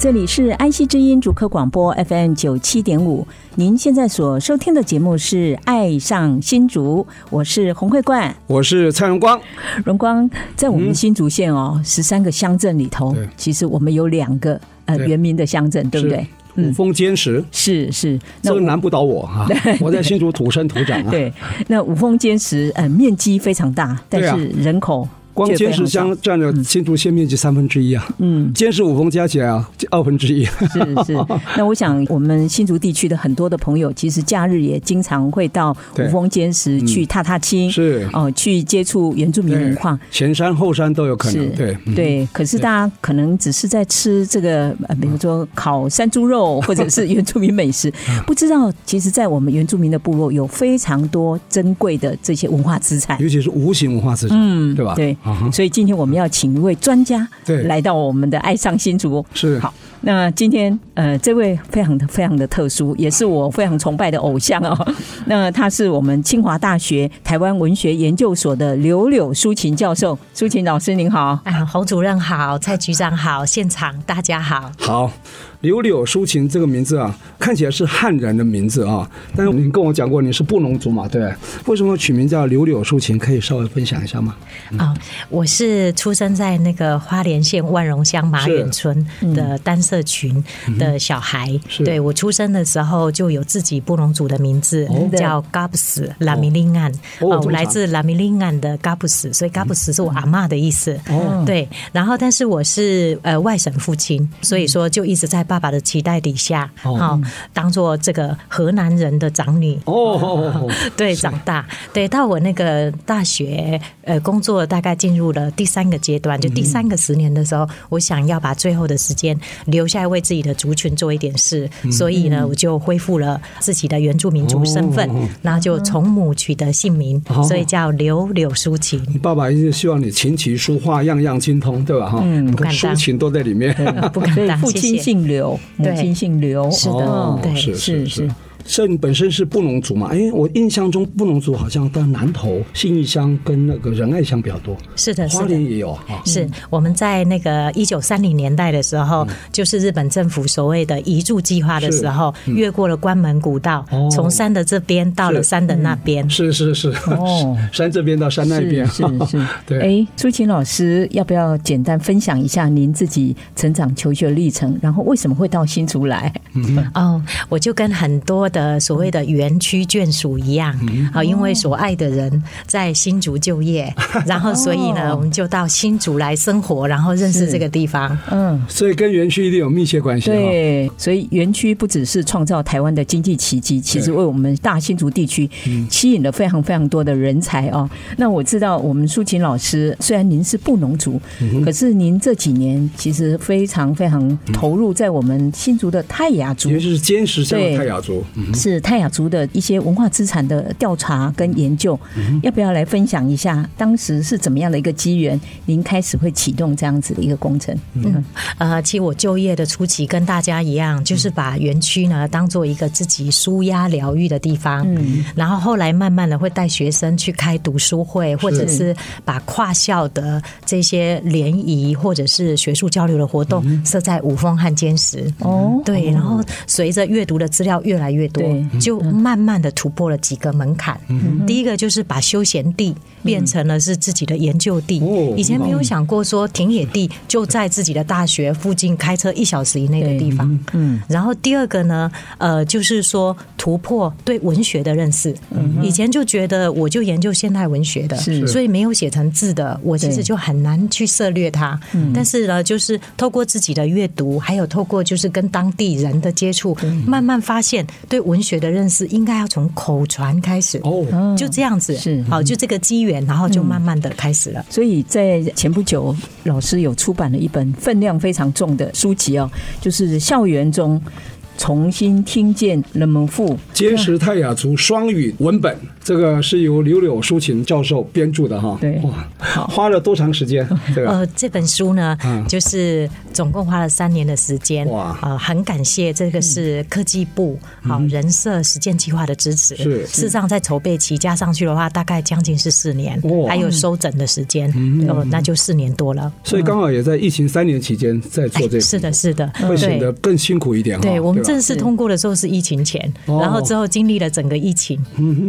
这里是安溪之音竹科广播 FM 九七点五，您现在所收听的节目是《爱上新竹》，我是洪慧冠，我是蔡荣光。荣光在我们新竹县哦，十三个乡镇里头，其实我们有两个呃原名的乡镇，对不对？五峰坚石是是，这个难不倒我哈，我在新竹土生土长啊。对，那五峰坚石呃面积非常大，但是人口。光坚石乡占了新竹县面积三分之一啊，嗯，坚石五峰加起来啊，二分之一。是是，那我想我们新竹地区的很多的朋友，其实假日也经常会到五峰坚石去踏踏青，是。哦，去接触原住民文化，前山后山都有可能。对。对，可是大家可能只是在吃这个，比如说烤山猪肉或者是原住民美食，不知道其实，在我们原住民的部落有非常多珍贵的这些文化资产，尤其是无形文化资产，嗯，对吧？对。所以今天我们要请一位专家来到我们的爱上新竹。是好，那今天呃，这位非常的非常的特殊，也是我非常崇拜的偶像哦。那他是我们清华大学台湾文学研究所的柳柳抒琴教授，抒琴老师您好。啊，洪主任好，蔡局长好，现场大家好。好。柳柳抒情这个名字啊，看起来是汉人的名字啊，但是你跟我讲过你是布农族嘛，对？为什么取名叫柳柳抒情？可以稍微分享一下吗？啊、哦，我是出生在那个花莲县万荣乡马远村的单社群的小孩。嗯、对，我出生的时候就有自己布农族的名字，哦、叫嘎布斯拉米林安。哦，我来自拉米林安的 Gabs，，所以 Gabs 是我阿嬷的意思。哦，对。然后，但是我是呃外省父亲，所以说就一直在。爸爸的期待底下，好当做这个河南人的长女哦，对，长大，对，到我那个大学呃工作，大概进入了第三个阶段，就第三个十年的时候，我想要把最后的时间留下来为自己的族群做一点事，所以呢，我就恢复了自己的原住民族身份，然后就从母取得姓名，所以叫柳柳淑琴。你爸爸一直希望你琴棋书画样样精通，对吧？哈，嗯，抒琴都在里面，不敢当，父亲姓柳。母亲姓刘，是的，对，是。是是。所以你本身是布农族嘛？哎，我印象中布农族好像到南投信义乡跟那个仁爱乡比较多。是的，花莲也有。是我们在那个一九三零年代的时候，就是日本政府所谓的移住计划的时候，越过了关门古道，从山的这边到了山的那边。是是是。哦，山这边到山那边。是是。对。哎，朱琴老师，要不要简单分享一下您自己成长求学历程？然后为什么会到新竹来？哦，我就跟很多的。呃，所谓的园区眷属一样，好，因为所爱的人在新竹就业，然后所以呢，我们就到新竹来生活，然后认识这个地方。嗯，所以跟园区一定有密切关系。对，所以园区不只是创造台湾的经济奇迹，其实为我们大新竹地区吸引了非常非常多的人才哦。那我知道，我们舒琴老师虽然您是布农族，可是您这几年其实非常非常投入在我们新竹的泰雅族，也就是坚石乡的泰雅族。是泰雅族的一些文化资产的调查跟研究，要不要来分享一下？当时是怎么样的一个机缘，您开始会启动这样子的一个工程？嗯，呃，其实我就业的初期跟大家一样，就是把园区呢当做一个自己舒压疗愈的地方。嗯，然后后来慢慢的会带学生去开读书会，或者是把跨校的这些联谊或者是学术交流的活动设在五峰和坚石。哦，对，然后随着阅读的资料越来越多，就慢慢的突破了几个门槛。第一个就是把休闲地变成了是自己的研究地，以前没有想过说田野地就在自己的大学附近开车一小时以内的地方。嗯，然后第二个呢，呃，就是说突破对文学的认识。以前就觉得我就研究现代文学的，所以没有写成字的，我其实就很难去涉猎它。但是呢，就是透过自己的阅读，还有透过就是跟当地人的接触，慢慢发现对文学的认识应该要从口传开始。哦，就这样子，是好，就这个机缘，然后就慢慢的开始了。所以在前不久，老师有出版了一本分量非常重的书籍哦，就是校园中。重新听见人们赋坚实泰雅族双语文本，这个是由柳柳淑琴教授编著的哈。对，哇，花了多长时间？这个呃，这本书呢，就是总共花了三年的时间。哇，呃，很感谢这个是科技部好人社实践计划的支持。是，事实上在筹备期加上去的话，大概将近是四年，还有收整的时间，哦，那就四年多了。所以刚好也在疫情三年期间在做这个，是的，是的，会显得更辛苦一点。对我们。正式通过的时候是疫情前，然后之后经历了整个疫情，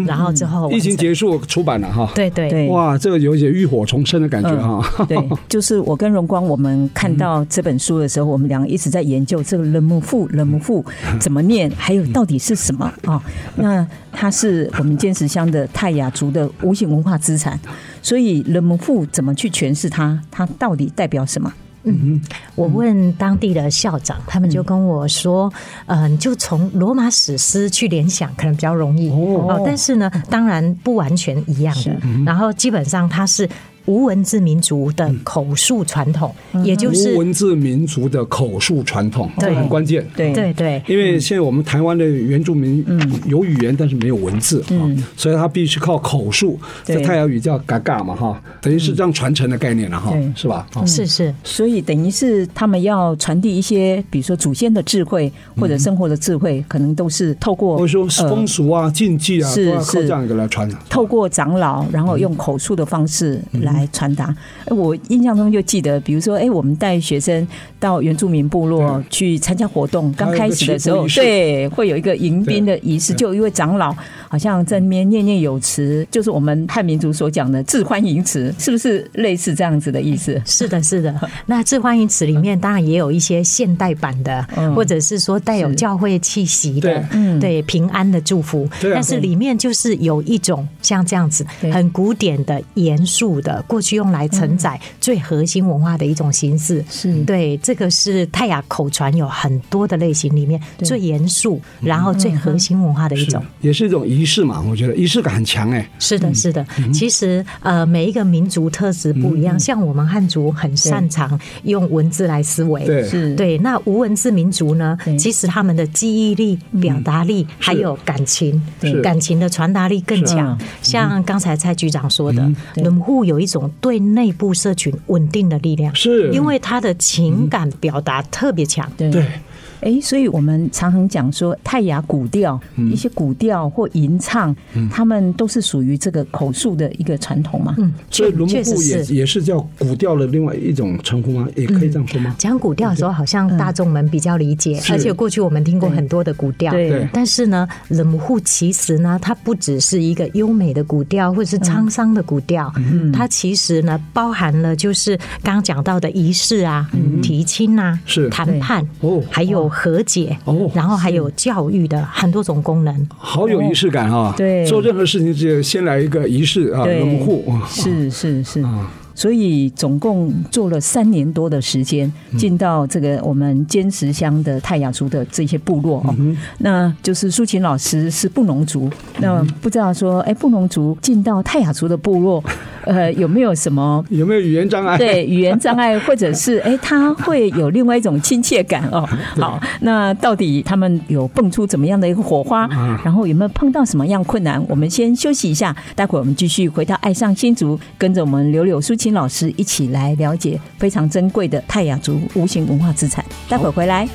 然后之后疫情结束出版了哈。对对对，哇，这个有点浴火重生的感觉哈。对，就是我跟荣光，我们看到这本书的时候，我们两个一直在研究这个人母赋，人母赋怎么念，还有到底是什么啊？那它是我们坚持乡的泰雅族的无形文化资产，所以人母赋怎么去诠释它？它到底代表什么？嗯，我问当地的校长，他们就跟我说，嗯，就从罗马史诗去联想，可能比较容易哦。但是呢，当然不完全一样的。然后基本上它是。无文字民族的口述传统，也就是无文字民族的口述传统，这很关键。对。对对，因为现在我们台湾的原住民有语言，但是没有文字啊，所以他必须靠口述。在泰雅语叫嘎嘎嘛哈，等于是这样传承的概念了哈，是吧？是是，所以等于是他们要传递一些，比如说祖先的智慧或者生活的智慧，可能都是透过或者说风俗啊、禁忌啊，都要靠这样一个来传。透过长老，然后用口述的方式来。来传达。我印象中就记得，比如说，哎，我们带学生到原住民部落去参加活动，刚开始的时候，对，会有一个迎宾的仪式，就一位长老好像在那边念念有词，就是我们汉民族所讲的致欢迎词，是不是类似这样子的意思？是的，是的。那致欢迎词里面当然也有一些现代版的，或者是说带有教会气息的，嗯，对，平安的祝福。但是里面就是有一种像这样子很古典的、严肃的。过去用来承载最核心文化的一种形式，是。对这个是泰雅口传有很多的类型里面最严肃，然后最核心文化的一种，也是一种仪式嘛。我觉得仪式感很强哎。是的，是的。其实呃，每一个民族特质不一样，像我们汉族很擅长用文字来思维，对，是。对。那无文字民族呢，其实他们的记忆力、表达力还有感情，感情的传达力更强。像刚才蔡局长说的，轮户有一种。对内部社群稳定的力量，是因为他的情感表达特别强。对。哎，所以我们常常讲说泰雅古调，一些古调或吟唱，他们都是属于这个口述的一个传统嘛。嗯，所以人们赋也也是叫古调的另外一种称呼吗？也可以这样说吗？讲古调的时候，好像大众们比较理解，而且过去我们听过很多的古调。对。但是呢，人们赋其实呢，它不只是一个优美的古调，或者是沧桑的古调，它其实呢，包含了就是刚刚讲到的仪式啊、提亲啊、是。谈判哦，还有。和解哦，然后还有教育的很多种功能，好有仪式感啊。对，做任何事情就先来一个仪式啊，拥护是是是。所以总共做了三年多的时间，进到这个我们坚持乡的泰雅族的这些部落哦。那就是苏琴老师是布农族，那不知道说，哎，布农族进到泰雅族的部落，呃，有没有什么？有没有语言障碍？对，语言障碍，或者是哎，他会有另外一种亲切感哦。好，那到底他们有蹦出怎么样的一个火花？然后有没有碰到什么样困难？我们先休息一下，待会儿我们继续回到爱上新竹，跟着我们柳柳苏琴老师一起来了解非常珍贵的泰雅族无形文化资产。待会回来。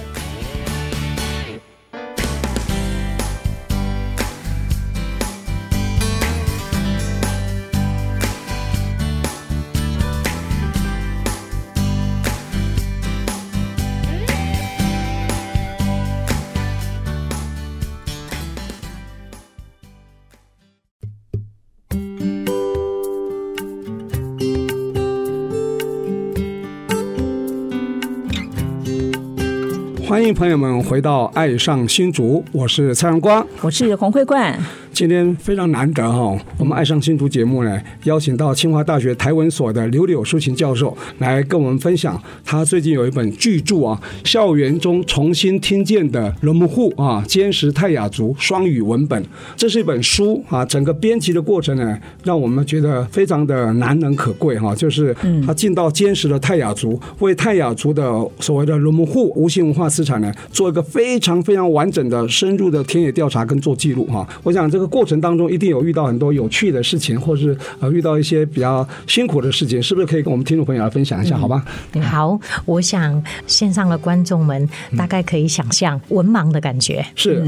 迎朋友们回到《爱上新竹》，我是蔡荣光，我是洪慧冠。今天非常难得哈，我们爱上新竹节目呢，邀请到清华大学台文所的柳柳淑琴教授来跟我们分享，他最近有一本巨著啊，《校园中重新听见的罗姆户啊，坚实泰雅族双语文本》，这是一本书啊，整个编辑的过程呢，让我们觉得非常的难能可贵哈，就是他进到坚实的泰雅族，为泰雅族的所谓的罗姆户无形文化资产呢，做一个非常非常完整的深入的田野调查跟做记录哈，我想这个。过程当中一定有遇到很多有趣的事情，或是呃遇到一些比较辛苦的事情，是不是可以跟我们听众朋友来分享一下？好吧？好，我想线上的观众们大概可以想象文盲的感觉。是，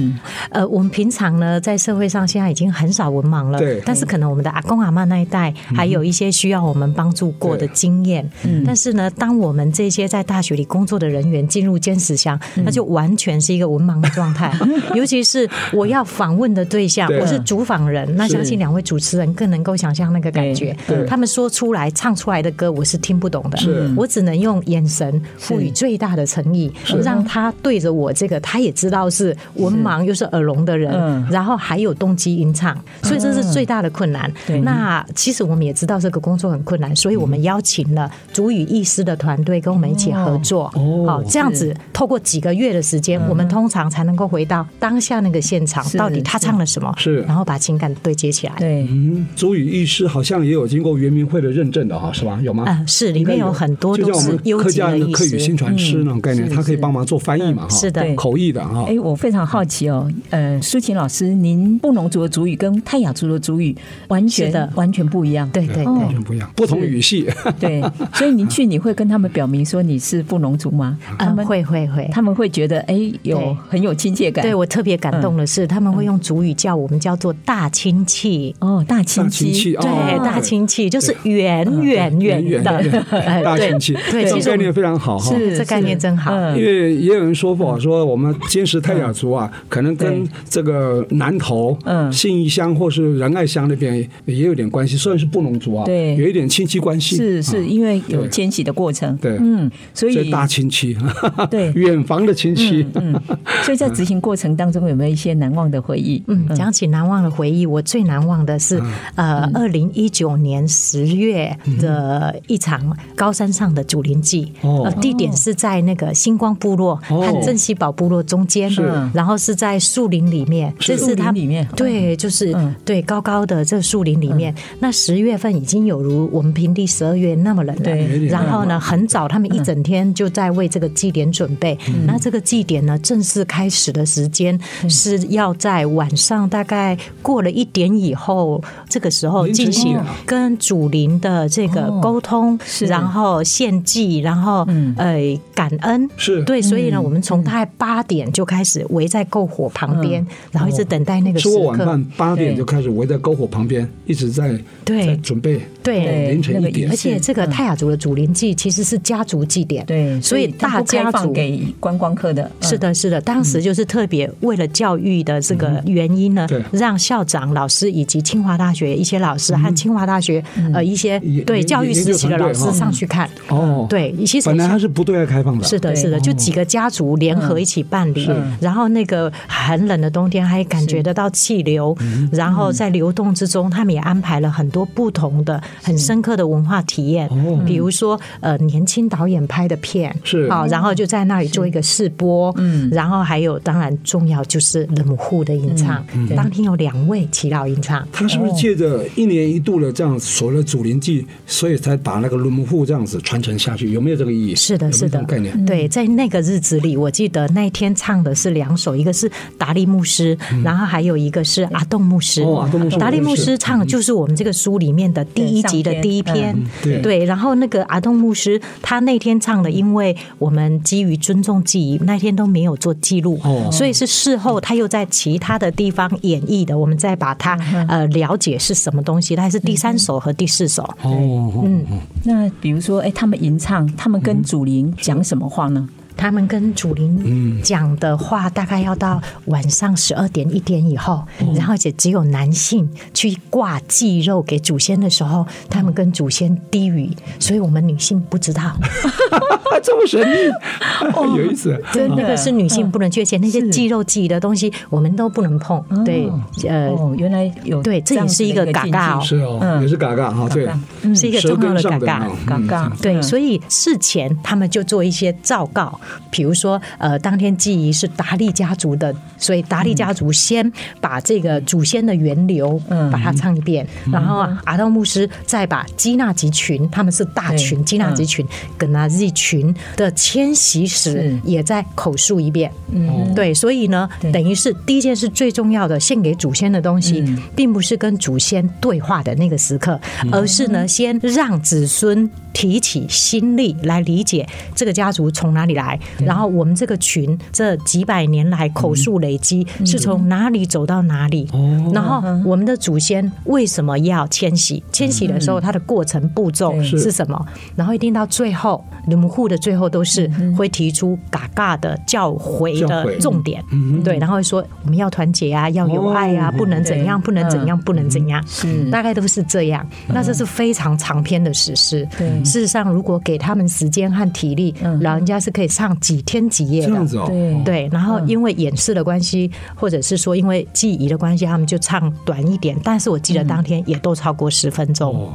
呃，我们平常呢在社会上现在已经很少文盲了，对。但是可能我们的阿公阿妈那一代还有一些需要我们帮助过的经验。嗯。但是呢，当我们这些在大学里工作的人员进入坚实乡，那就完全是一个文盲的状态。尤其是我要访问的对象，我是主访人，那相信两位主持人更能够想象那个感觉。他们说出来、唱出来的歌，我是听不懂的。我只能用眼神赋予最大的诚意，让他对着我这个，他也知道是文盲又是耳聋的人，然后还有动机吟唱，所以这是最大的困难。那其实我们也知道这个工作很困难，所以我们邀请了主语译师的团队跟我们一起合作。好，这样子透过几个月的时间，我们通常才能够回到当下那个现场，到底他唱了什么？是，然后把情感对接起来。对，嗯，族语译师好像也有经过原民会的认证的哈，是吧？有吗？嗯，是，里面有很多都是客家人的客语新传师那种概念，他可以帮忙做翻译嘛？哈，是的，口译的哈。哎，我非常好奇哦，呃，舒琴老师，您布农族的族语跟泰雅族的族语完全的完全不一样，对对，完全不一样，不同语系。对，所以您去你会跟他们表明说你是布农族吗？他们会会会，他们会觉得哎，有很有亲切感。对我特别感动的是，他们会用族语叫我们叫做大亲戚。哦，大亲戚，对，大亲戚就是远远远的。大亲戚，对，这概念非常好哈，是这概念真好。因为也有人说过，说我们坚实泰雅族啊，可能跟这个南投、嗯，信义乡或是仁爱乡那边也有点关系，虽然是布农族啊，对，有一点亲戚关系，是是因为有迁徙的过程，对，嗯，所以大亲戚，对，远房的亲戚，嗯，所以在执行过程当中有没有一些难忘的回忆？嗯，讲起难忘的回忆，我最难忘的是呃，二零一九年十月的一场高山上的祖灵祭，呃，地点是在那个星光部落和镇西堡部落中间，然后是在树林里面，这是它里面。对，就是对高高的这树林里面。那十月份已经有如我们平地十二月那么冷了，然后呢，很早他们一整天就在为这个祭典准备。那这个祭典呢，正式开始的时间是要在晚上大概过了一点以后，这个时候进行跟祖灵的这个沟通，然后献祭，然后呃感恩，是。对，所以呢，我们从大概八点就开始围在篝火旁边，然后一直等待那个时刻。吃过晚饭八点就开始围在篝火旁边，一直在对。准备。对，凌晨一点。而且这个泰雅族的祖灵祭其实是家族祭典，对，所以大家族给观光客的。是的，是的，当时就是特别为了教育的这个原因呢，让校长、老师以及清华大学一些老师和清华大学呃一些对教育时期的老师上去看。哦，对，其实本来它是不对外开放的。是的，是的，就几个家族联合一起办理。然后那个很冷的冬天，还感觉得到气流，然后在流动之中，他们也安排了很多不同的。很深刻的文化体验，比如说呃，年轻导演拍的片是。好，然后就在那里做一个试播，嗯，然后还有当然重要就是罗姆户的吟唱，当天有两位耆老吟唱，他是不是借着一年一度的这样所谓的祖灵祭，所以才把那个罗姆户这样子传承下去？有没有这个意义？是的，是的，概念？对，在那个日子里，我记得那天唱的是两首，一个是达利牧师，然后还有一个是阿栋牧师，达利牧师唱的就是我们这个书里面的第一。集的第一篇，对，对，然后那个阿栋牧师他那天唱的，因为我们基于尊重记忆，那天都没有做记录，所以是事后他又在其他的地方演绎的，我们再把它呃了解是什么东西，它是第三首和第四首。哦，嗯，那比如说，哎，他们吟唱，他们跟祖灵讲什么话呢？他们跟祖灵讲的话，大概要到晚上十二点一点以后，然后且只有男性去挂祭肉给祖先的时候，他们跟祖先低语，所以我们女性不知道。这么神秘，有意思。真那个是女性不能去，而且那些祭肉祭的东西我们都不能碰。对，呃，原来有对，这也是一个嘎嘎。哦，是哦，也是嘎嘎哈，对，是一个重要的嘎嘎。嘎嘎。对，所以事前他们就做一些昭告，比如说，呃，当天祭仪是达利家族的，所以达利家族先把这个祖先的源流，嗯，把它唱一遍，然后阿道牧师再把基纳集群，他们是大群，基纳集群跟那日群的迁徙史也在口述一遍。嗯，对，所以呢，等于是第一件事最重要的，献给祖先的东西，并不是跟祖先对话的那个时刻，而是呢，先让子孙提起心力来理解这个家族从哪里来，然后我们这个群这几百年来口述累积是从哪里走到哪里，然后我们的祖先为什么要迁徙？迁徙的时候它的过程步骤是。什么？然后一定到最后，吕母户的最后都是会提出嘎嘎的教诲的重点，对，然后说我们要团结啊，要有爱啊，不能怎样，不能怎样，不能怎样，是大概都是这样。那这是非常长篇的史诗。事实上，如果给他们时间和体力，老人家是可以唱几天几夜的。这样子哦。对，然后因为演示的关系，或者是说因为记忆的关系，他们就唱短一点。但是我记得当天也都超过十分钟。哦，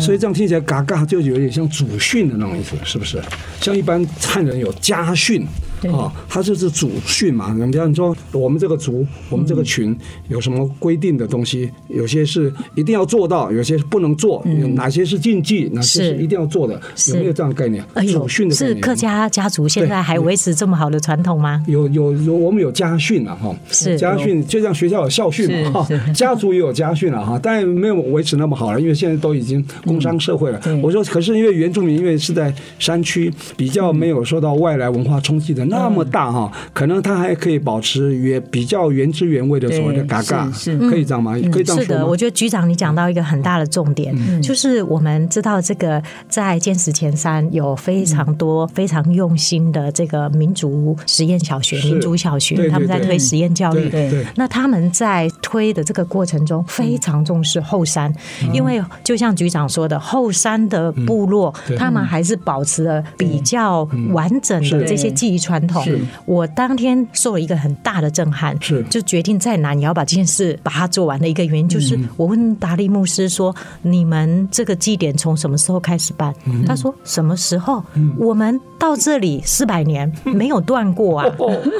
所以这样听起来，嘎嘎就有点像祖训的那种意思，是不是？像一般汉人有家训。哦，他就是祖训嘛。你比方说，我们这个族，我们这个群有什么规定的东西？有些是一定要做到，有些是不能做。有哪些是禁忌？哪些是一定要做的？有没有这样的概念？祖训的概念。是客家家族现在还维持这么好的传统吗？有有有，我们有家训了哈。是家训，就像学校有校训嘛哈。家族也有家训了哈，但没有维持那么好了，因为现在都已经工商社会了。我说，可是因为原住民因为是在山区，比较没有受到外来文化冲击的。那么大哈，可能它还可以保持原比较原汁原味的所谓的嘎嘎，是可以这样吗？可以这样？是的，我觉得局长你讲到一个很大的重点，就是我们知道这个在坚持前三有非常多非常用心的这个民族实验小学、民族小学，他们在推实验教育。对，那他们在推的这个过程中非常重视后山，因为就像局长说的，后山的部落他们还是保持了比较完整的这些记忆传统。我当天受了一个很大的震撼，是。就决定再难也要把这件事把它做完的一个原因，就是我问达利牧师说：“你们这个祭典从什么时候开始办？”他说：“什么时候？我们到这里四百年没有断过啊。”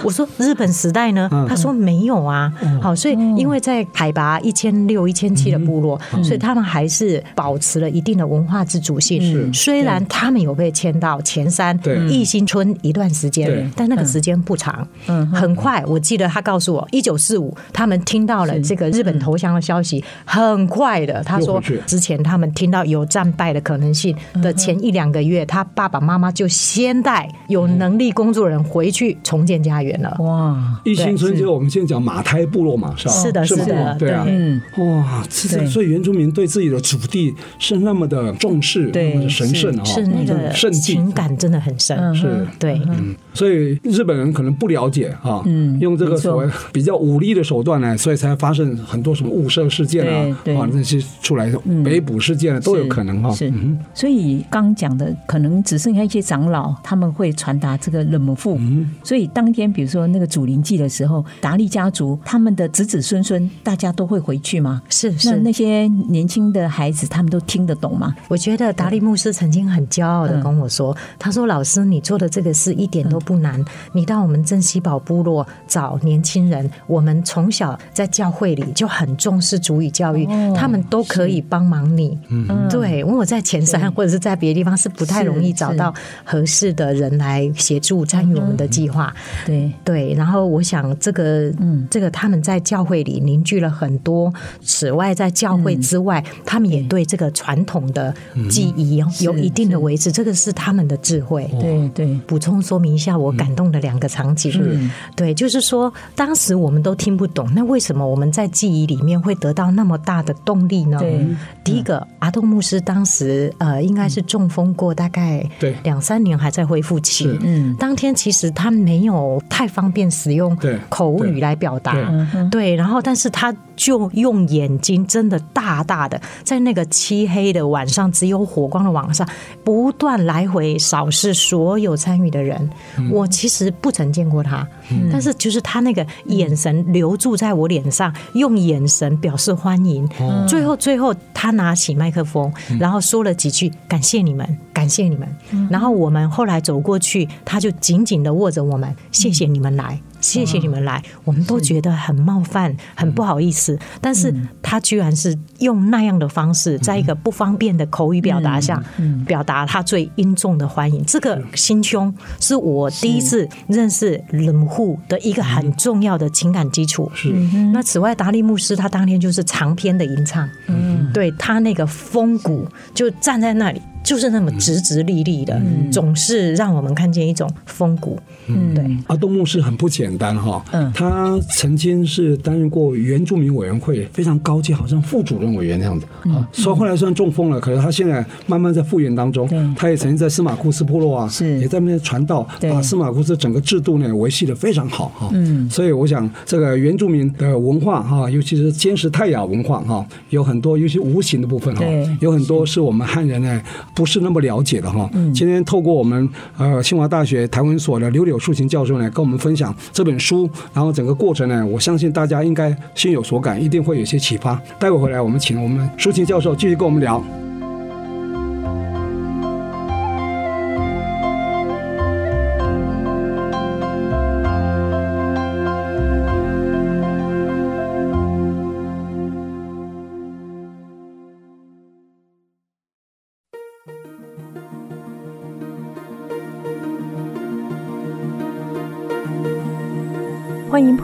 我说：“日本时代呢？”他说：“没有啊。”好，所以因为在海拔一千六、一千七的部落，所以他们还是保持了一定的文化自主性。虽然他们有被迁到前山义兴村一段时间，但那个时间不长，嗯，很快。我记得他告诉我，一九四五，他们听到了这个日本投降的消息，很快的。他说，之前他们听到有战败的可能性的前一两个月，他爸爸妈妈就先带有能力工作人回去重建家园了。哇！义兴村就是我们现在讲马太部落嘛，是吧？是的，是的，对啊，嗯，哇，是所以原住民对自己的土地是那么的重视，那么的神圣啊，是那个圣情感真的很深，是，对，嗯，所以日本人可能不了解哈，用这个所谓比较武力的手段呢，所以才发生很多什么雾社事件啊，啊那些出来北捕事件都有可能哈。是，所以刚讲的可能只剩下一些长老他们会传达这个冷母父，所以当天比如说那个祖灵祭的时候，达利家族他们的子子孙孙大家都会回去吗？是是，那那些年轻的孩子他们都听得懂吗？我觉得达利牧师曾经很骄傲的跟我说，他说老师你做的这个事一点都不难。你到我们镇西宝部落找年轻人，我们从小在教会里就很重视主语教育，他们都可以帮忙你。嗯，对，因为我在前山或者是在别的地方是不太容易找到合适的人来协助参与我们的计划。对对，然后我想这个，嗯，这个他们在教会里凝聚了很多。此外，在教会之外，嗯、他们也对这个传统的记忆有一定的维持，这个是他们的智慧。对对，补充说明一下，我感动的两个场景。是，对，就是说，当时我们都听不懂，那为什么我们在记忆里面会得到那么大的动力呢？对，第一个，阿东牧师当时呃，应该是中风过，大概两三年还在恢复期。嗯，当天其实他没有太方便使用口语来表达，对，然后但是他就用眼睛真的大大的在那个漆黑的晚上，只有火光的晚上，不断来回扫视所有参与的人。我其实不曾见过他，但是就是他那个眼神留住在我脸上，用眼神表示欢迎。最后，最后他拿起麦克风，然后说了几句“感谢你们，感谢你们”。然后我们后来走过去，他就紧紧的握着我们，谢谢你们来。谢谢你们来，我们都觉得很冒犯，很不好意思。但是他居然是用那样的方式，在一个不方便的口语表达下，表达他最殷重的欢迎。这个心胸是我第一次认识人母户的一个很重要的情感基础。是。那此外，达利牧师他当天就是长篇的吟唱，嗯，对他那个风骨就站在那里。就是那么直直立立的，嗯、总是让我们看见一种风骨。嗯，对。阿东牧师很不简单哈，嗯，他曾经是担任过原住民委员会非常高级，好像副主任委员那样子啊。所以后来虽然中风了，可是他现在慢慢在复原当中。嗯、他也曾经在司马库斯部落啊，是也在那边传道，把司马库斯整个制度呢维系的非常好哈。嗯，所以我想这个原住民的文化哈，尤其是坚实泰雅文化哈，有很多尤其无形的部分哈，有很多是我们汉人呢。不是那么了解的哈，今天透过我们呃清华大学台湾所的柳柳树琴教授呢，跟我们分享这本书，然后整个过程呢，我相信大家应该心有所感，一定会有些启发。待会回来，我们请我们舒琴教授继续跟我们聊。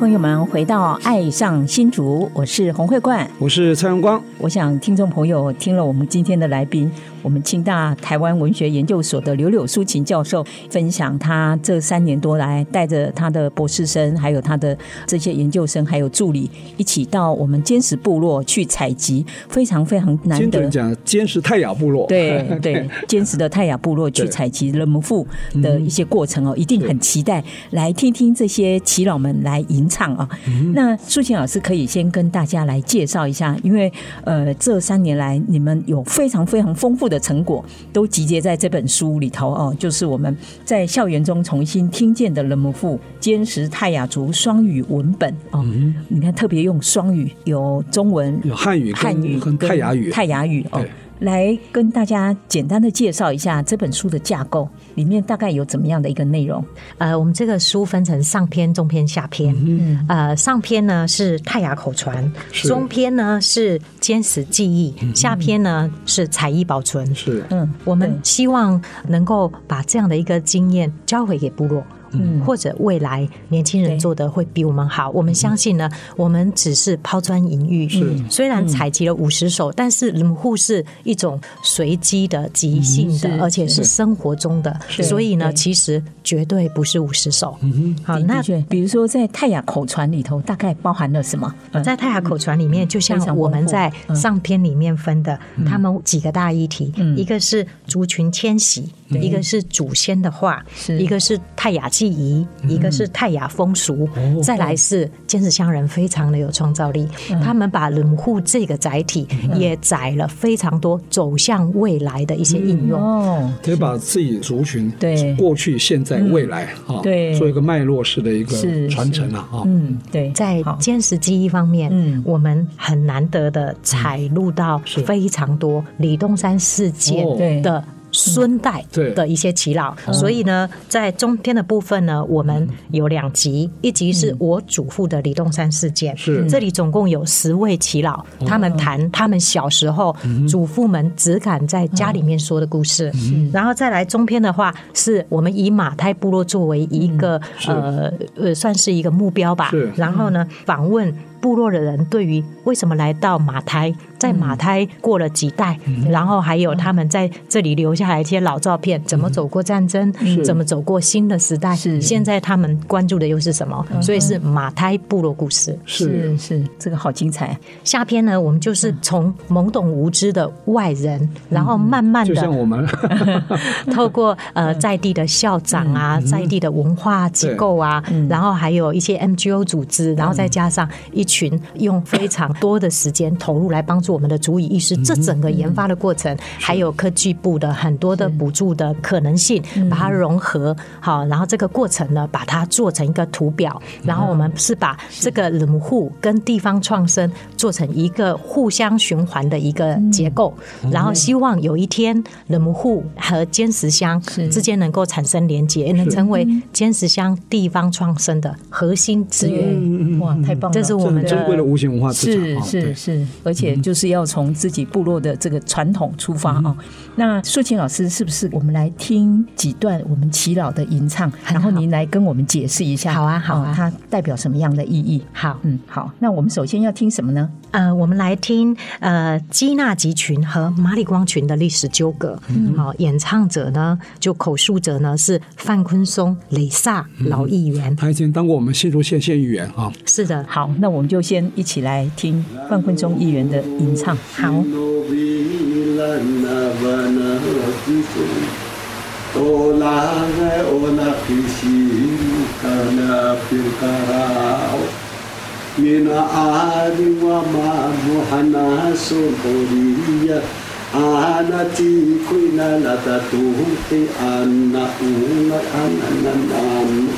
朋友们回到《爱上新竹》，我是洪慧冠，我是蔡荣光。我想听众朋友听了我们今天的来宾。我们清大台湾文学研究所的柳柳淑琴教授分享，他这三年多来带着他的博士生，还有他的这些研究生，还有助理，一起到我们坚实部落去采集，非常非常难得。讲坚实泰雅部落，对对，坚实的泰雅部落去采集人们赋的一些过程哦，一定很期待来听听这些耆老们来吟唱啊。那淑琴老师可以先跟大家来介绍一下，因为呃，这三年来你们有非常非常丰富的成果都集结在这本书里头哦，就是我们在校园中重新听见的人母赋坚实泰雅族双语文本哦。你看，特别用双语，有中文、有汉语、汉语跟泰雅语、泰雅语哦。来跟大家简单的介绍一下这本书的架构，里面大概有怎么样的一个内容？呃，我们这个书分成上篇、中篇、下篇。嗯，呃，上篇呢是泰雅口传，中篇呢是坚实记忆，嗯、下篇呢是才艺保存。是，嗯，我们希望能够把这样的一个经验交回给部落。嗯，或者未来年轻人做的会比我们好，我们相信呢。我们只是抛砖引玉，是。虽然采集了五十首，但是人母赋是一种随机的、即兴的，而且是。生活中的，所以呢，其实绝对不是五十首。嗯，好，那比如说在泰雅口传里头，大概包含了什么？在泰雅口传里面，就像我们在上篇里面分的，他们几个大议题，一个是族群迁徙，一个是祖先的话，一个是泰雅记忆，一个是泰雅风俗，再来是尖子乡人非常的有创造力，他们把人母赋这个载体也载了非常多走向未来的一些应用哦，可以把自己族群对。过去、现在、未来啊，对，做一个脉络式的一个传承啊，嗯，对，在坚实记忆方面，嗯，我们很难得的采录到非常多李洞山事件的。孙代的一些祈老，所以呢，在中篇的部分呢，我们有两集，一集是我祖父的李洞山事件，是。这里总共有十位祈老，他们谈他们小时候祖父们只敢在家里面说的故事，然后再来中篇的话，是我们以马太部落作为一个呃呃算是一个目标吧，然后呢访问。部落的人对于为什么来到马胎，在马胎过了几代，然后还有他们在这里留下来一些老照片，怎么走过战争，怎么走过新的时代，现在他们关注的又是什么？所以是马胎部落故事。是。是，这个好精彩。下篇呢，我们就是从懵懂无知的外人，然后慢慢的，就像我们。透过呃在地的校长啊，在地的文化机构啊，然后还有一些 NGO 组织，然后再加上一群用非常多的时间投入来帮助我们的主语医师，这整个研发的过程，还有科技部的很多的补助的可能性，把它融合好，然后这个过程呢，把它做成一个图表，然后我们是把这个冷户跟地方创生做成一个互相循环的一个结构，然后希望有一天冷户和坚石乡之间能够产生连接，也能成为坚石乡地方创生的核心资源。哇，太棒了！这是我们珍贵的无形文化资产。是是是，而且就是是要从自己部落的这个传统出发啊。那素琴老师，是不是我们来听几段我们齐老的吟唱，然后您来跟我们解释一下？好啊，好啊，它代表什么样的意义？好，嗯，好。那我们首先要听什么呢？呃，我们来听呃基纳吉群和马里光群的历史纠葛。嗯，好，演唱者呢，就口述者呢是范坤松雷萨老议员，他以前当过我们新竹县县议员啊。是的，好，那我们就先一起来听范坤松议员的吟唱。好。لنا بناتكم olave onakishimu kana pirkarao mina ali wa mamuhana somboriya anati kuina latatuhuti anna una ananananu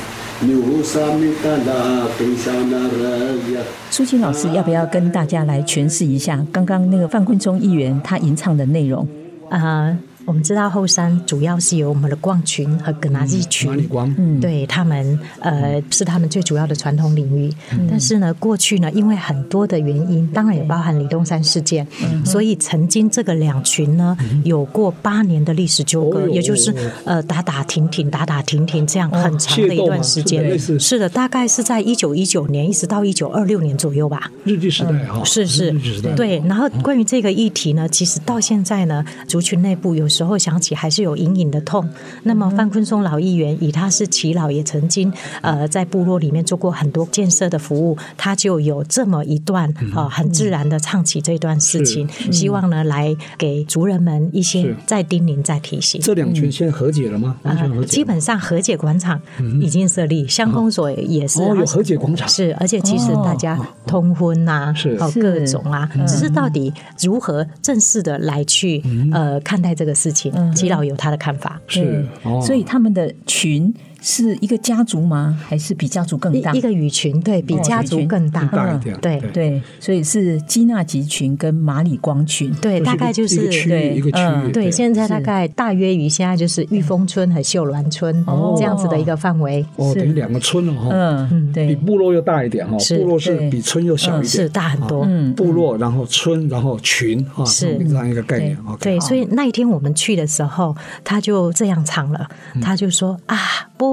素琴老师，要不要跟大家来诠释一下刚刚那个范坤中议员他吟唱的内容？啊、uh。我们知道后山主要是由我们的逛群和格纳吉群，嗯，对他们，呃，是他们最主要的传统领域。但是呢，过去呢，因为很多的原因，当然也包含李东山事件，所以曾经这个两群呢，有过八年的历史纠葛，也就是呃打打停停，打打停停这样很长的一段时间。是的，大概是在一九一九年一直到一九二六年左右吧。日据时代啊，是是，对。然后关于这个议题呢，其实到现在呢，族群内部有。时候想起还是有隐隐的痛。那么范坤松老议员以他是耆老，也曾经呃在部落里面做过很多建设的服务，他就有这么一段啊很自然的唱起这段事情，希望呢来给族人们一些再叮咛、再提醒。这两群先和解了吗？啊，基本上和解广场已经设立，乡公所也是哦，有和解广场。是，而且其实大家通婚呐，是。各种啊，只是到底如何正式的来去呃看待这个。事情，基老有他的看法，是，所以他们的群。是一个家族吗？还是比家族更大？一个语群，对，比家族更大，大一点。对对，所以是基纳集群跟马里光群，对，大概就是一个区域，一个区域。对，现在大概大约于现在就是玉峰村和秀峦村这样子的一个范围。哦，等于两个村了哈。嗯，对，比部落又大一点哈。部落是比村又小一点，是大很多。嗯，部落，然后村，然后群啊，是这样一个概念。对，所以那一天我们去的时候，他就这样唱了，他就说啊不。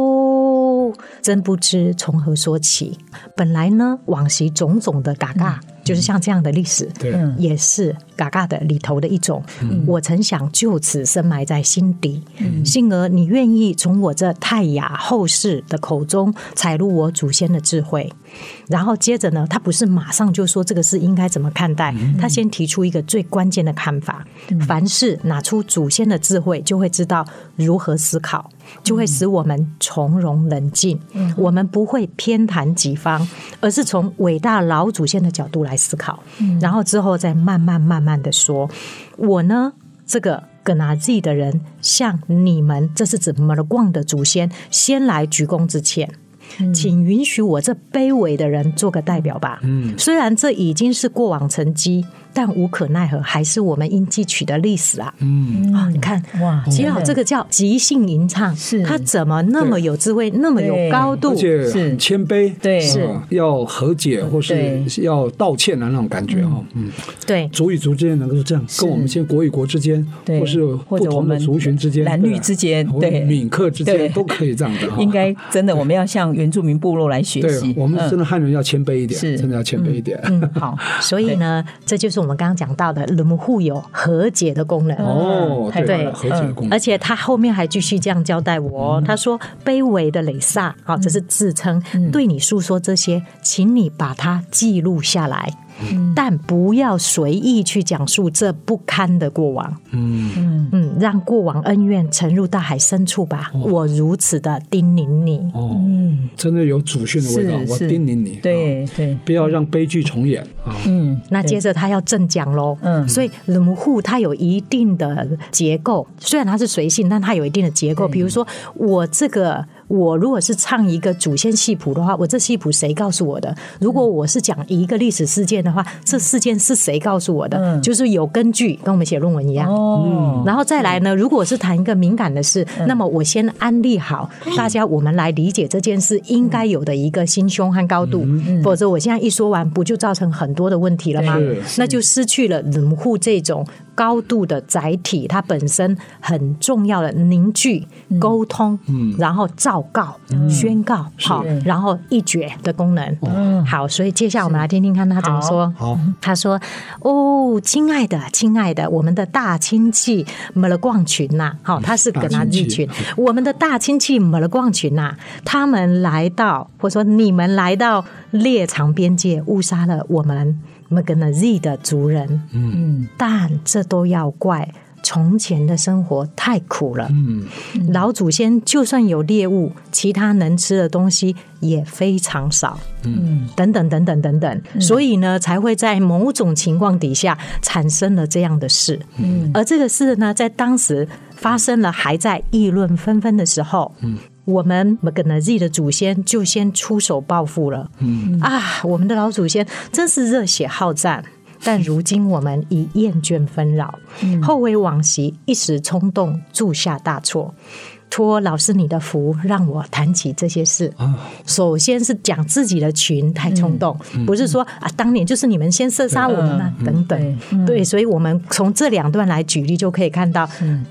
真不知从何说起。本来呢，往昔种种的嘎嘎，嗯、就是像这样的历史，对，也是嘎嘎的里头的一种。嗯、我曾想就此深埋在心底，嗯、幸而你愿意从我这泰雅后世的口中采录我祖先的智慧。然后接着呢，他不是马上就说这个事应该怎么看待，嗯、他先提出一个最关键的看法：嗯、凡事拿出祖先的智慧，就会知道如何思考，就会使我们从容冷静。嗯、我们不会偏袒己方，而是从伟大老祖先的角度来思考。嗯、然后之后再慢慢慢慢的说，我呢，这个格纳吉的人，向你们，这是指马里光的祖先，先来鞠躬致歉。请允许我这卑微的人做个代表吧。嗯，虽然这已经是过往成绩，但无可奈何，还是我们应记取的历史啊。嗯。啊，你看哇，吉老这个叫即兴吟唱，是。他怎么那么有智慧，那么有高度，而且很谦卑，对，是。要和解或是要道歉的那种感觉哈。嗯，对，族与族之间能够这样，跟我们现在国与国之间，或是不同的族群之间、男女之间、对闽客之间都可以这样的。应该真的，我们要向原住民部落来学习。我们真的汉人要谦卑一点，是。真的要谦卑一点。嗯，好。所以呢，这就是我们刚刚讲到的人们互有和解的功能。哦，对，和解的功能。而且他后面还继续这样交代我，他说：“卑微的雷萨，好，这是自称，对你诉说这些，请你把它记录下来。”但不要随意去讲述这不堪的过往。嗯嗯，让过往恩怨沉入大海深处吧。我如此的叮咛你。哦，真的有祖训的味道。我叮咛你，对对，不要让悲剧重演啊。嗯，那接着他要正讲喽。嗯，所以人物它有一定的结构，虽然它是随性，但它有一定的结构。比如说，我这个。我如果是唱一个祖先戏谱的话，我这戏谱谁告诉我的？如果我是讲一个历史事件的话，这事件是谁告诉我的？嗯、就是有根据，跟我们写论文一样。哦，然后再来呢？如果是谈一个敏感的事，嗯、那么我先安利好大家，我们来理解这件事应该有的一个心胸和高度。嗯、否则我现在一说完，不就造成很多的问题了吗？那就失去了人户这种高度的载体，它本身很重要的凝聚、沟通，嗯，然后造。报告、宣告，好，然后一决的功能，好，所以接下来我们来听听看他怎么说。好，他说：“哦，亲爱的，亲爱的，我们的大亲戚没了逛群呐，好，他是跟他一群，我们的大亲戚没了逛群呐，他们来到，或者说你们来到猎场边界，误杀了我们摩根纳 Z 的族人，嗯，但这都要怪。”从前的生活太苦了，嗯，老祖先就算有猎物，其他能吃的东西也非常少，嗯，等等等等等等，所以呢，才会在某种情况底下产生了这样的事，嗯，而这个事呢，在当时发生了，还在议论纷纷的时候，嗯，我们 m g n a z i 的祖先就先出手报复了，嗯啊，我们的老祖先真是热血好战。但如今我们已厌倦纷扰，后悔往昔，一时冲动铸下大错。托老师你的福，让我谈起这些事。首先是讲自己的群太冲动，不是说啊，当年就是你们先射杀我们啊，等等。对，所以我们从这两段来举例，就可以看到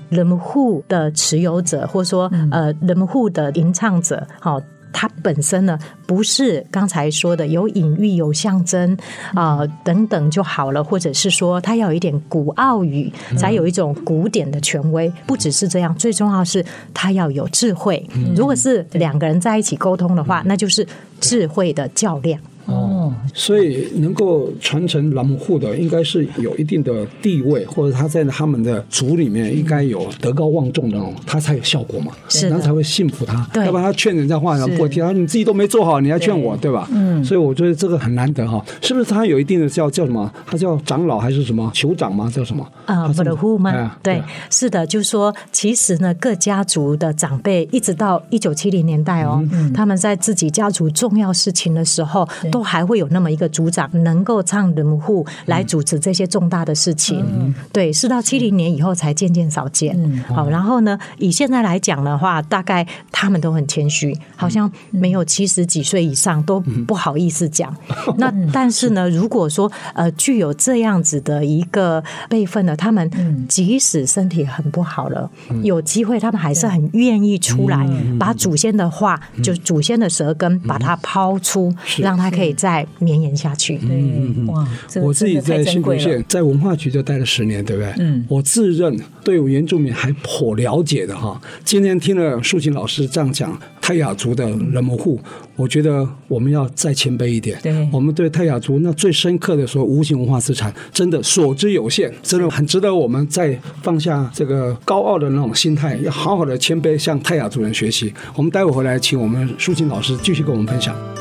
人们户的持有者，或者说呃人们户的吟唱者，好。它本身呢，不是刚才说的有隐喻、有象征啊、呃、等等就好了，或者是说它要有一点古奥语，才有一种古典的权威。不只是这样，最重要是它要有智慧。如果是两个人在一起沟通的话，那就是智慧的较量。哦，所以能够传承拉姆户的，应该是有一定的地位，或者他在他们的族里面应该有德高望重的哦，他才有效果嘛，是，然后才会信服他。对，要不然他劝人家话，不会听。他说你自己都没做好，你还劝我，对吧？嗯，所以我觉得这个很难得哈。是不是他有一定的叫叫什么？他叫长老还是什么酋长吗？叫什么？啊，摩勒户吗？对，是的，就是说，其实呢，各家族的长辈一直到一九七零年代哦，他们在自己家族重要事情的时候都。还会有那么一个组长能够唱人户来主持这些重大的事情，嗯、对，是到七零年以后才渐渐少见。嗯、好，然后呢，以现在来讲的话，大概他们都很谦虚，好像没有七十几岁以上都不好意思讲。嗯、那但是呢，如果说呃具有这样子的一个辈分的，他们即使身体很不好了，嗯、有机会他们还是很愿意出来，把祖先的话，嗯、就祖先的舌根，把它抛出，嗯、让他可以。再绵延下去。嗯，哇！我自己在新竹县在文化局就待了十年，对不对？嗯，我自认对原住民还颇了解的哈。今天听了素琴老师这样讲泰雅族的人们户，我觉得我们要再谦卑一点。对，我们对泰雅族那最深刻的说无形文化资产，真的所知有限，真的很值得我们再放下这个高傲的那种心态，要好好的谦卑向泰雅族人学习。我们待会回来，请我们素琴老师继续跟我们分享。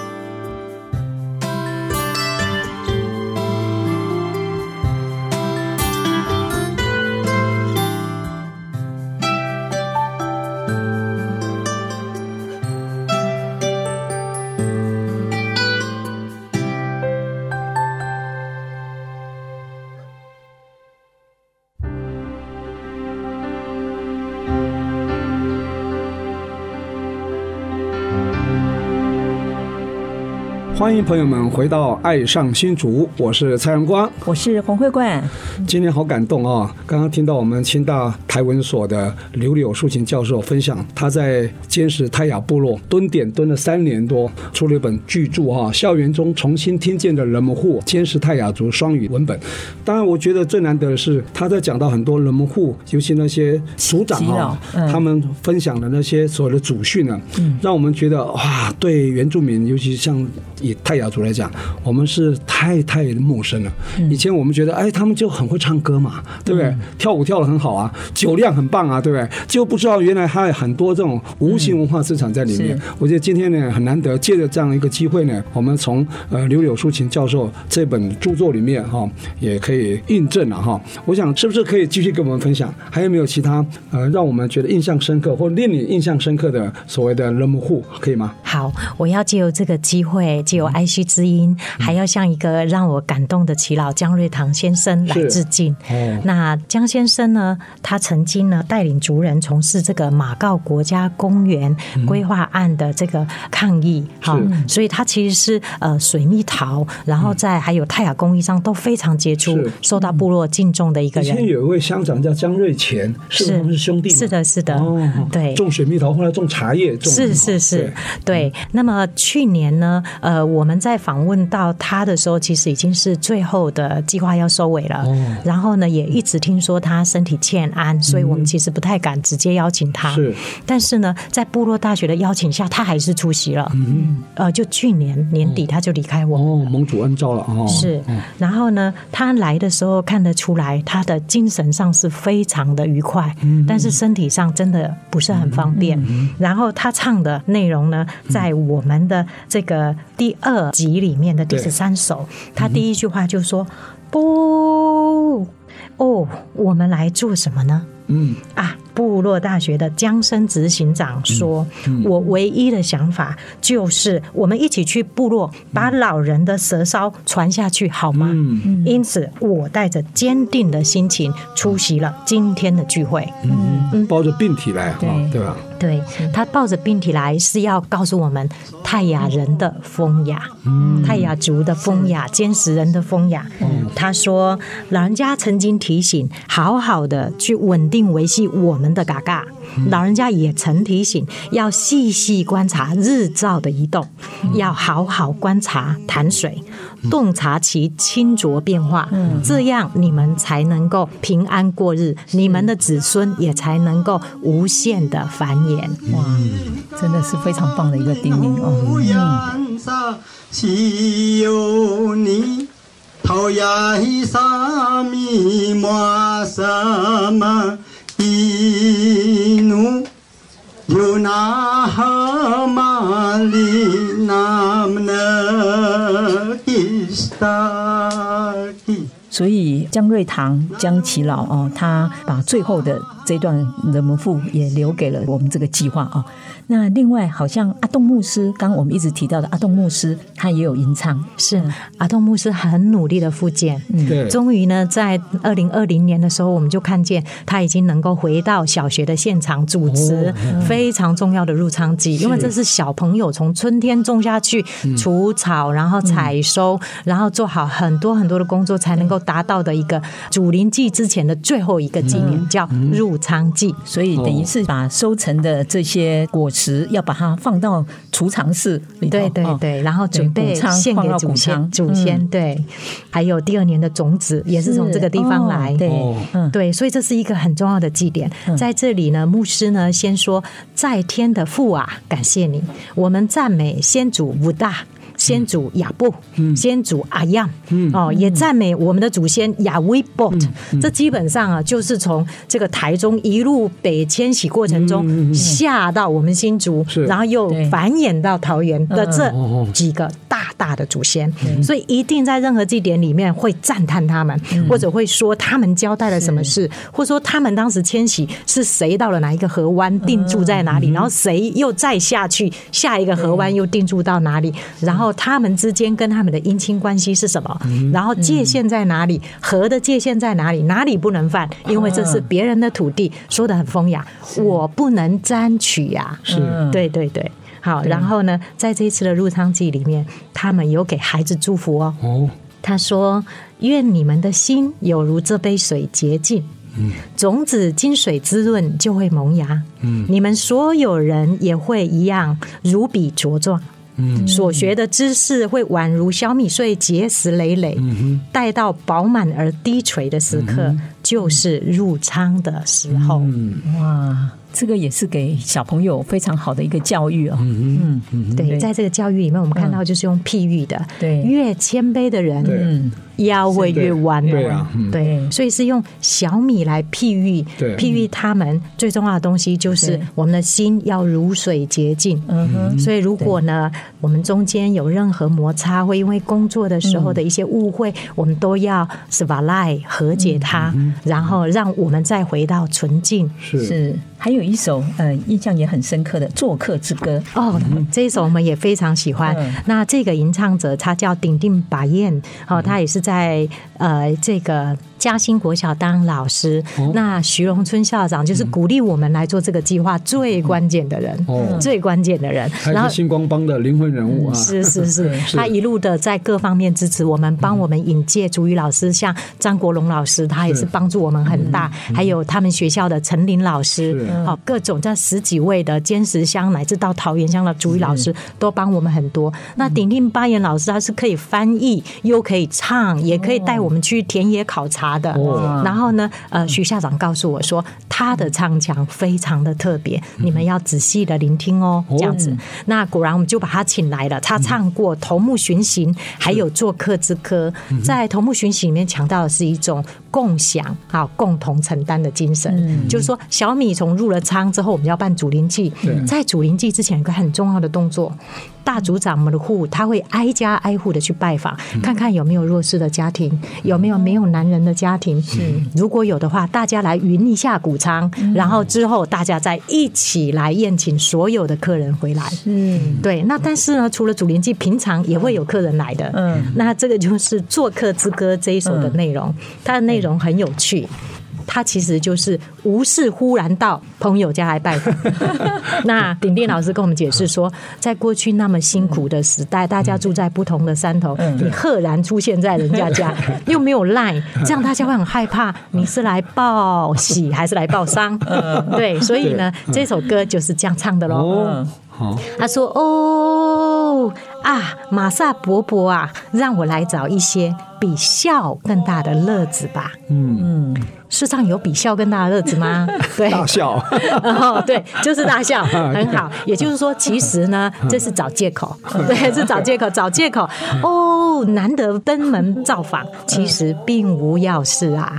欢迎朋友们回到《爱上新竹》，我是蔡阳光，我是洪慧冠。今天好感动啊、哦！刚刚听到我们清大台文所的刘柳淑琴教授分享，他在监视泰雅部落蹲点蹲了三年多，出了一本巨著哈、哦，校园中重新听见的人们户监视泰雅族双语文本。当然，我觉得最难得的是他在讲到很多人们户，尤其那些族长啊、哦，嗯、他们分享的那些所有的祖训呢，嗯、让我们觉得哇，对原住民，尤其像以泰雅族来讲，我们是太太陌生了。以前我们觉得，哎，他们就很会唱歌嘛，对不对？嗯、跳舞跳得很好啊，酒量很棒啊，对不对？就不知道原来还有很多这种无形文化资产在里面。嗯、我觉得今天呢，很难得，借着这样一个机会呢，我们从呃刘柳淑琴教授这本著作里面哈、哦，也可以印证了哈。我想是不是可以继续跟我们分享？还有没有其他呃让我们觉得印象深刻或令你印象深刻的所谓的人们户，可以吗？好，我要借由这个机会，借由爱惜之音，嗯、还要向一个让我感动的耆老江瑞堂先生来致敬。哦、那江先生呢，他曾经呢带领族人从事这个马告国家公园规划案的这个抗议，好、嗯哦，所以他其实是呃水蜜桃，然后在还有泰雅公益上都非常杰出，受到部落敬重的一个人。以前有一位乡长叫江瑞前，是是，是兄弟，是的，是的，哦、对，种水蜜桃，后来种茶叶，种是是是，对。对。那么去年呢，呃，我们在访问到他的时候，其实已经是最后的计划要收尾了。哦、然后呢，也一直听说他身体欠安，嗯、所以我们其实不太敢直接邀请他。是，但是呢，在部落大学的邀请下，他还是出席了。嗯，呃，就去年年底他就离开我。们哦，蒙主恩召了哦。是，然后呢，他来的时候看得出来，他的精神上是非常的愉快，嗯、但是身体上真的不是很方便。嗯、然后他唱的内容呢，在我们的这个第二集里面的第十三首，他第一句话就说：“不，哦，我们来做什么呢？”嗯啊。部落大学的江生执行长说：“我唯一的想法就是，我们一起去部落，把老人的舌烧传下去，好吗？”嗯因此，我带着坚定的心情出席了今天的聚会。嗯，抱着病体来，对吧？对，他抱着病体来是要告诉我们泰雅人的风雅，泰雅族的风雅，坚持人的风雅。他说：“老人家曾经提醒，好好的去稳定维系我们。”的嘎嘎，老人家也曾提醒，要细细观察日照的移动，要好好观察潭水，洞察其清浊变化，这样你们才能够平安过日，你们的子孙也才能够无限的繁衍。哇，真的是非常棒的一个叮咛哦。嗯。一有那哈玛丽那么的伊斯塔蒂，所以姜瑞堂江其老哦，他把最后的这段人们赋也留给了我们这个计划啊。那另外，好像阿栋牧师，刚刚我们一直提到的阿栋牧师，他也有吟唱。是阿栋牧师很努力的复健，嗯，对。终于呢，在二零二零年的时候，我们就看见他已经能够回到小学的现场主持非常重要的入仓祭，因为这是小朋友从春天种下去除草，然后采收，然后做好很多很多的工作，才能够达到的一个主林祭之前的最后一个纪念，叫入仓祭。所以等于是把收成的这些果实。要把它放到储藏室里头，对对对，然后准备献给祖先。祖先对，还有第二年的种子也是从这个地方来，对，嗯，对，所以这是一个很重要的祭典。在这里呢，牧师呢先说：在天的父啊，感谢你，我们赞美先祖武大。先祖亚布，先祖阿样，哦，也赞美我们的祖先亚威博特。这基本上啊，就是从这个台中一路北迁徙过程中下到我们新竹，然后又繁衍到桃园的这几个大大的祖先，所以一定在任何祭典里面会赞叹他们，或者会说他们交代了什么事，或者说他们当时迁徙是谁到了哪一个河湾定住在哪里，然后谁又再下去下一个河湾又定住到哪里，然后。他们之间跟他们的姻亲关系是什么？然后界限在哪里？河的界限在哪里？哪里不能犯？因为这是别人的土地，说的很风雅，我不能沾取呀。是，对对对。好，然后呢，在这一次的入仓记里面，他们有给孩子祝福哦。哦，他说：“愿你们的心有如这杯水洁净，嗯，种子经水滋润就会萌芽，嗯，你们所有人也会一样如彼茁壮。”所学的知识会宛如小米穗结实累累，待到饱满而低垂的时刻，就是入仓的时候。哇！这个也是给小朋友非常好的一个教育哦。嗯嗯，对，在这个教育里面，我们看到就是用譬喻的，对，越谦卑的人，嗯，腰会越弯。对啊，对，所以是用小米来譬喻，譬喻他们最重要的东西就是我们的心要如水洁净。嗯哼，所以如果呢，我们中间有任何摩擦，会因为工作的时候的一些误会，我们都要是把赖和解它，然后让我们再回到纯净。是。是。还有一首呃，印象也很深刻的《做客之歌》哦，这一首我们也非常喜欢。嗯、那这个吟唱者他叫鼎鼎把彦，哦，他也是在呃这个。嘉兴国小当老师，那徐荣春校长就是鼓励我们来做这个计划最关键的人，最关键的人。然后星光帮的灵魂人物啊，是是 是，他一路的在各方面支持我们，帮我们引介主语老师，像张国荣老师，他也是帮助我们很大。还有他们学校的陈林老师，好，各种这十几位的尖石乡乃至到桃园乡的主语老师都帮我们很多。那鼎定巴彦老师他是可以翻译，又可以唱，也可以带我们去田野考察。的，然后呢，呃，徐校长告诉我说，他的唱腔非常的特别，你们要仔细的聆听哦，这样子。那果然我们就把他请来了，他唱过《头目巡行》，还有《做客之歌》。在《头目巡行》里面强调的是一种共享啊，共同承担的精神。就是说，小米从入了仓之后，我们要办主灵祭，在主灵祭之前有个很重要的动作。大组长们的户，他会挨家挨户的去拜访，看看有没有弱势的家庭，有没有没有男人的家庭。是，如果有的话，大家来匀一下谷仓，然后之后大家再一起来宴请所有的客人回来。嗯，对。那但是呢，除了祖灵祭，平常也会有客人来的。嗯，那这个就是做客之歌这一首的内容，它的内容很有趣。他其实就是无事忽然到朋友家来拜访。那鼎鼎老师跟我们解释说，在过去那么辛苦的时代，大家住在不同的山头，你赫然出现在人家家，又没有赖，这样大家会很害怕。你是来报喜还是来报丧？对，所以呢，这首歌就是这样唱的喽。他说：“哦啊，玛萨伯伯啊，让我来找一些比笑更大的乐子吧。”嗯嗯。世上有比笑更大的乐子吗？对，大笑。哦，对，就是大笑，很好。也就是说，其实呢，这是找借口，对，是找借口，找借口。哦，难得登门造访，其实并无要事啊。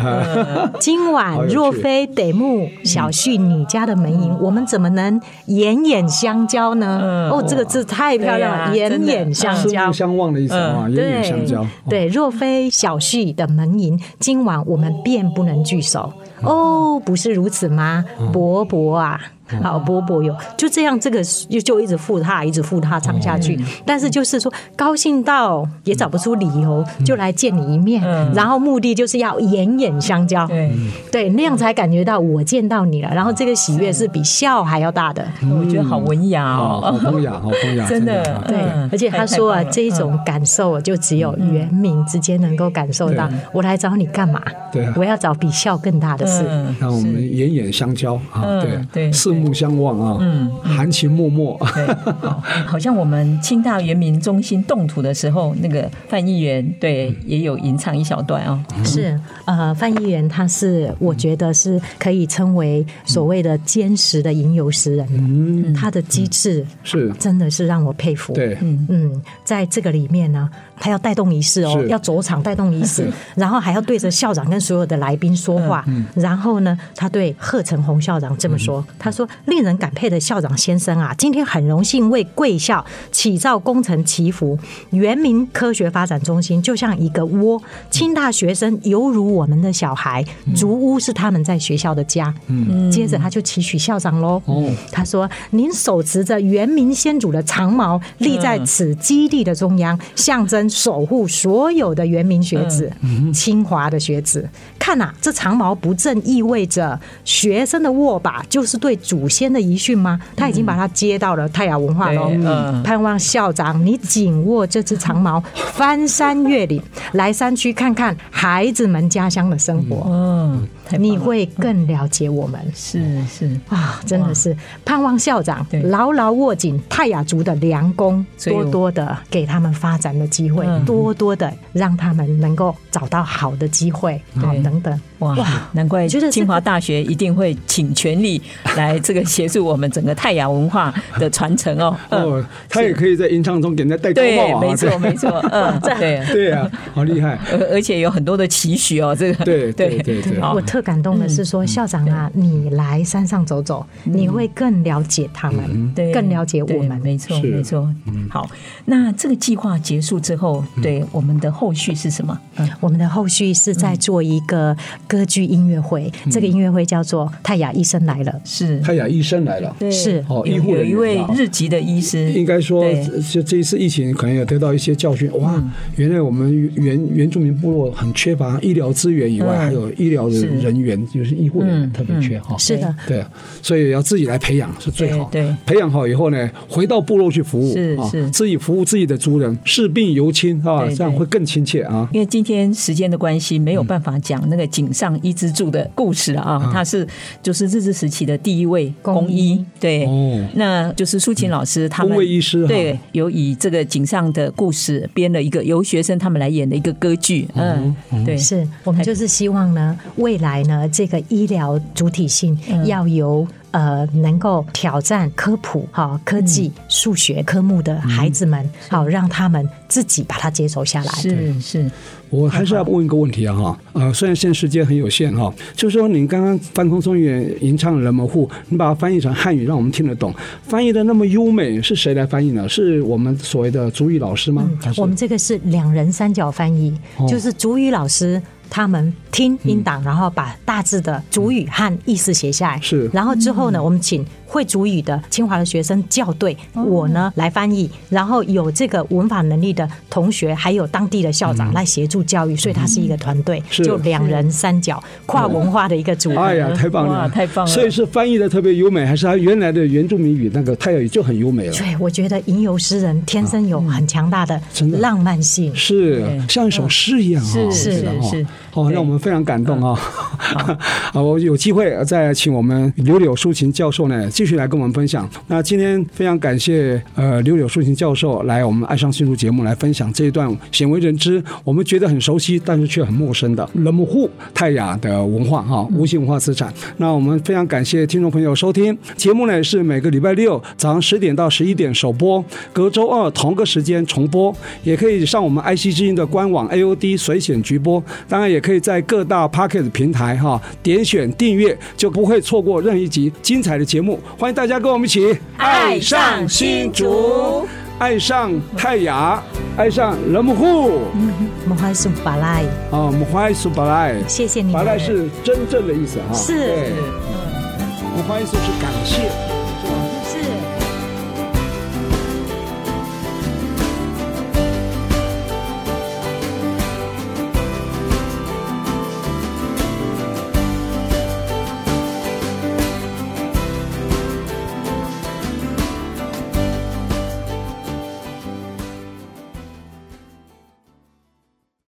今晚若非得慕小旭你家的门迎，我们怎么能眼眼相交呢？哦，这个字太漂亮了，眼眼相交，相望的意思啊，眼眼相交。对，若非小旭的门迎，今晚我们便不能聚。手哦，不是如此吗？伯伯啊。好，波波有就这样，这个就就一直附他，一直附他唱下去。但是就是说，高兴到也找不出理由，就来见你一面，然后目的就是要眼眼相交，对，那样才感觉到我见到你了。然后这个喜悦是比笑还要大的，我觉得好文雅哦，好优雅，好优雅，真的对。而且他说啊，这一种感受就只有原民之间能够感受到。我来找你干嘛？对，我要找比笑更大的事。那我们眼眼相交啊，对对，是。目相望啊，嗯，含情脉脉。对，好，好像我们清大原民中心动土的时候，那个范议员对也有吟唱一小段哦。是，呃，范议员他是我觉得是可以称为所谓的坚实的吟游诗人，嗯，他的机智是。真的是让我佩服。对，嗯。嗯，在这个里面呢。他要带动仪式哦，要走场带动仪式，然后还要对着校长跟所有的来宾说话。然后呢，他对贺成红校长这么说：“他说，令人感佩的校长先生啊，今天很荣幸为贵校起造工程祈福。原民科学发展中心就像一个窝，清大学生犹如我们的小孩，竹屋是他们在学校的家。”嗯接着他就期许校长喽。他说：“您手持着原民先祖的长矛，立在此基地的中央，象征。”守护所有的原民学子，清华的学子，看呐，这长矛不正意味着学生的握把就是对祖先的遗训吗？他已经把它接到了泰雅文化喽。嗯，盼望校长你紧握这只长矛，翻山越岭来山区看看孩子们家乡的生活。嗯，你会更了解我们。是是。啊，真的是。盼望校长牢牢握紧泰雅族的良弓，多多的给他们发展的机会，多多的让他们能够找到好的机会，好等等。哇，难怪就是清华大学一定会倾全力来这个协助我们整个泰雅文化的传承哦。哦，他也可以在吟唱中给人家戴高帽啊。没错没错，嗯，对对啊，好厉害。而而且有很多的期许哦，这个对对对对。我特感动的是说，校长啊，你来山上走走，你会更了解他们，对，更了解我们。没错没错。好，那这个计划结束之后，对我们的后续是什么？我们的后续是在做一个。歌剧音乐会，这个音乐会叫做《泰雅医生来了》，是。泰雅医生来了，是。哦，医护有一位日籍的医师，应该说，就这一次疫情可能也得到一些教训。哇，原来我们原原住民部落很缺乏医疗资源以外，还有医疗的人员，就是医护人员特别缺哈。是的，对，所以要自己来培养是最好。对，培养好以后呢，回到部落去服务，是是，自己服务自己的族人，视病由亲啊，这样会更亲切啊。因为今天时间的关系，没有办法讲那个井上医之助的。故事啊，他是就是日治时期的第一位公医，对，那就是苏秦老师他们医师对，有以这个井上的故事编了一个由学生他们来演的一个歌剧，嗯，对，是我们就是希望呢，未来呢，这个医疗主体性要由。呃，能够挑战科普、哈科技、数学科目的孩子们，好让他们自己把它接手下来。是是，我还是要问一个问题啊哈，呃，虽然现在时间很有限哈，就是说您刚刚翻空中原吟唱人们户，你把它翻译成汉语，让我们听得懂，翻译的那么优美，是谁来翻译呢？是我们所谓的主语老师吗？我们这个是两人三角翻译，就是主语老师。他们听音档，然后把大致的主语和意思写下来。是，然后之后呢，我们请。会主语的清华的学生校对，我呢来翻译，然后有这个文法能力的同学，还有当地的校长来协助教育，所以它是一个团队，就两人三角跨文化的一个组合。哎呀，太棒了，太棒了！所以是翻译的特别优美，还是他原来的原住民语那个泰雅语就很优美了？对，我觉得吟游诗人天生有很强大的浪漫性，是像一首诗一样啊！是是是，好，让我们非常感动啊！啊，我有机会再请我们柳柳淑琴教授呢。继续来跟我们分享。那今天非常感谢呃柳柳淑琴教授来我们爱上新竹节目来分享这一段鲜为人知，我们觉得很熟悉，但是却很陌生的人们户泰雅的文化哈，无形文化资产。那我们非常感谢听众朋友收听节目呢，是每个礼拜六早上十点到十一点首播，隔周二同个时间重播，也可以上我们爱惜之音的官网 AOD 随选直播，当然也可以在各大 Pocket 平台哈点选订阅，就不会错过任一集精彩的节目。欢迎大家跟我们一起爱上新竹，爱上泰雅，爱上人们户。木怀苏巴莱啊，木怀苏巴赖，谢谢你。巴赖是真正的意思哈，是。木怀苏是感谢。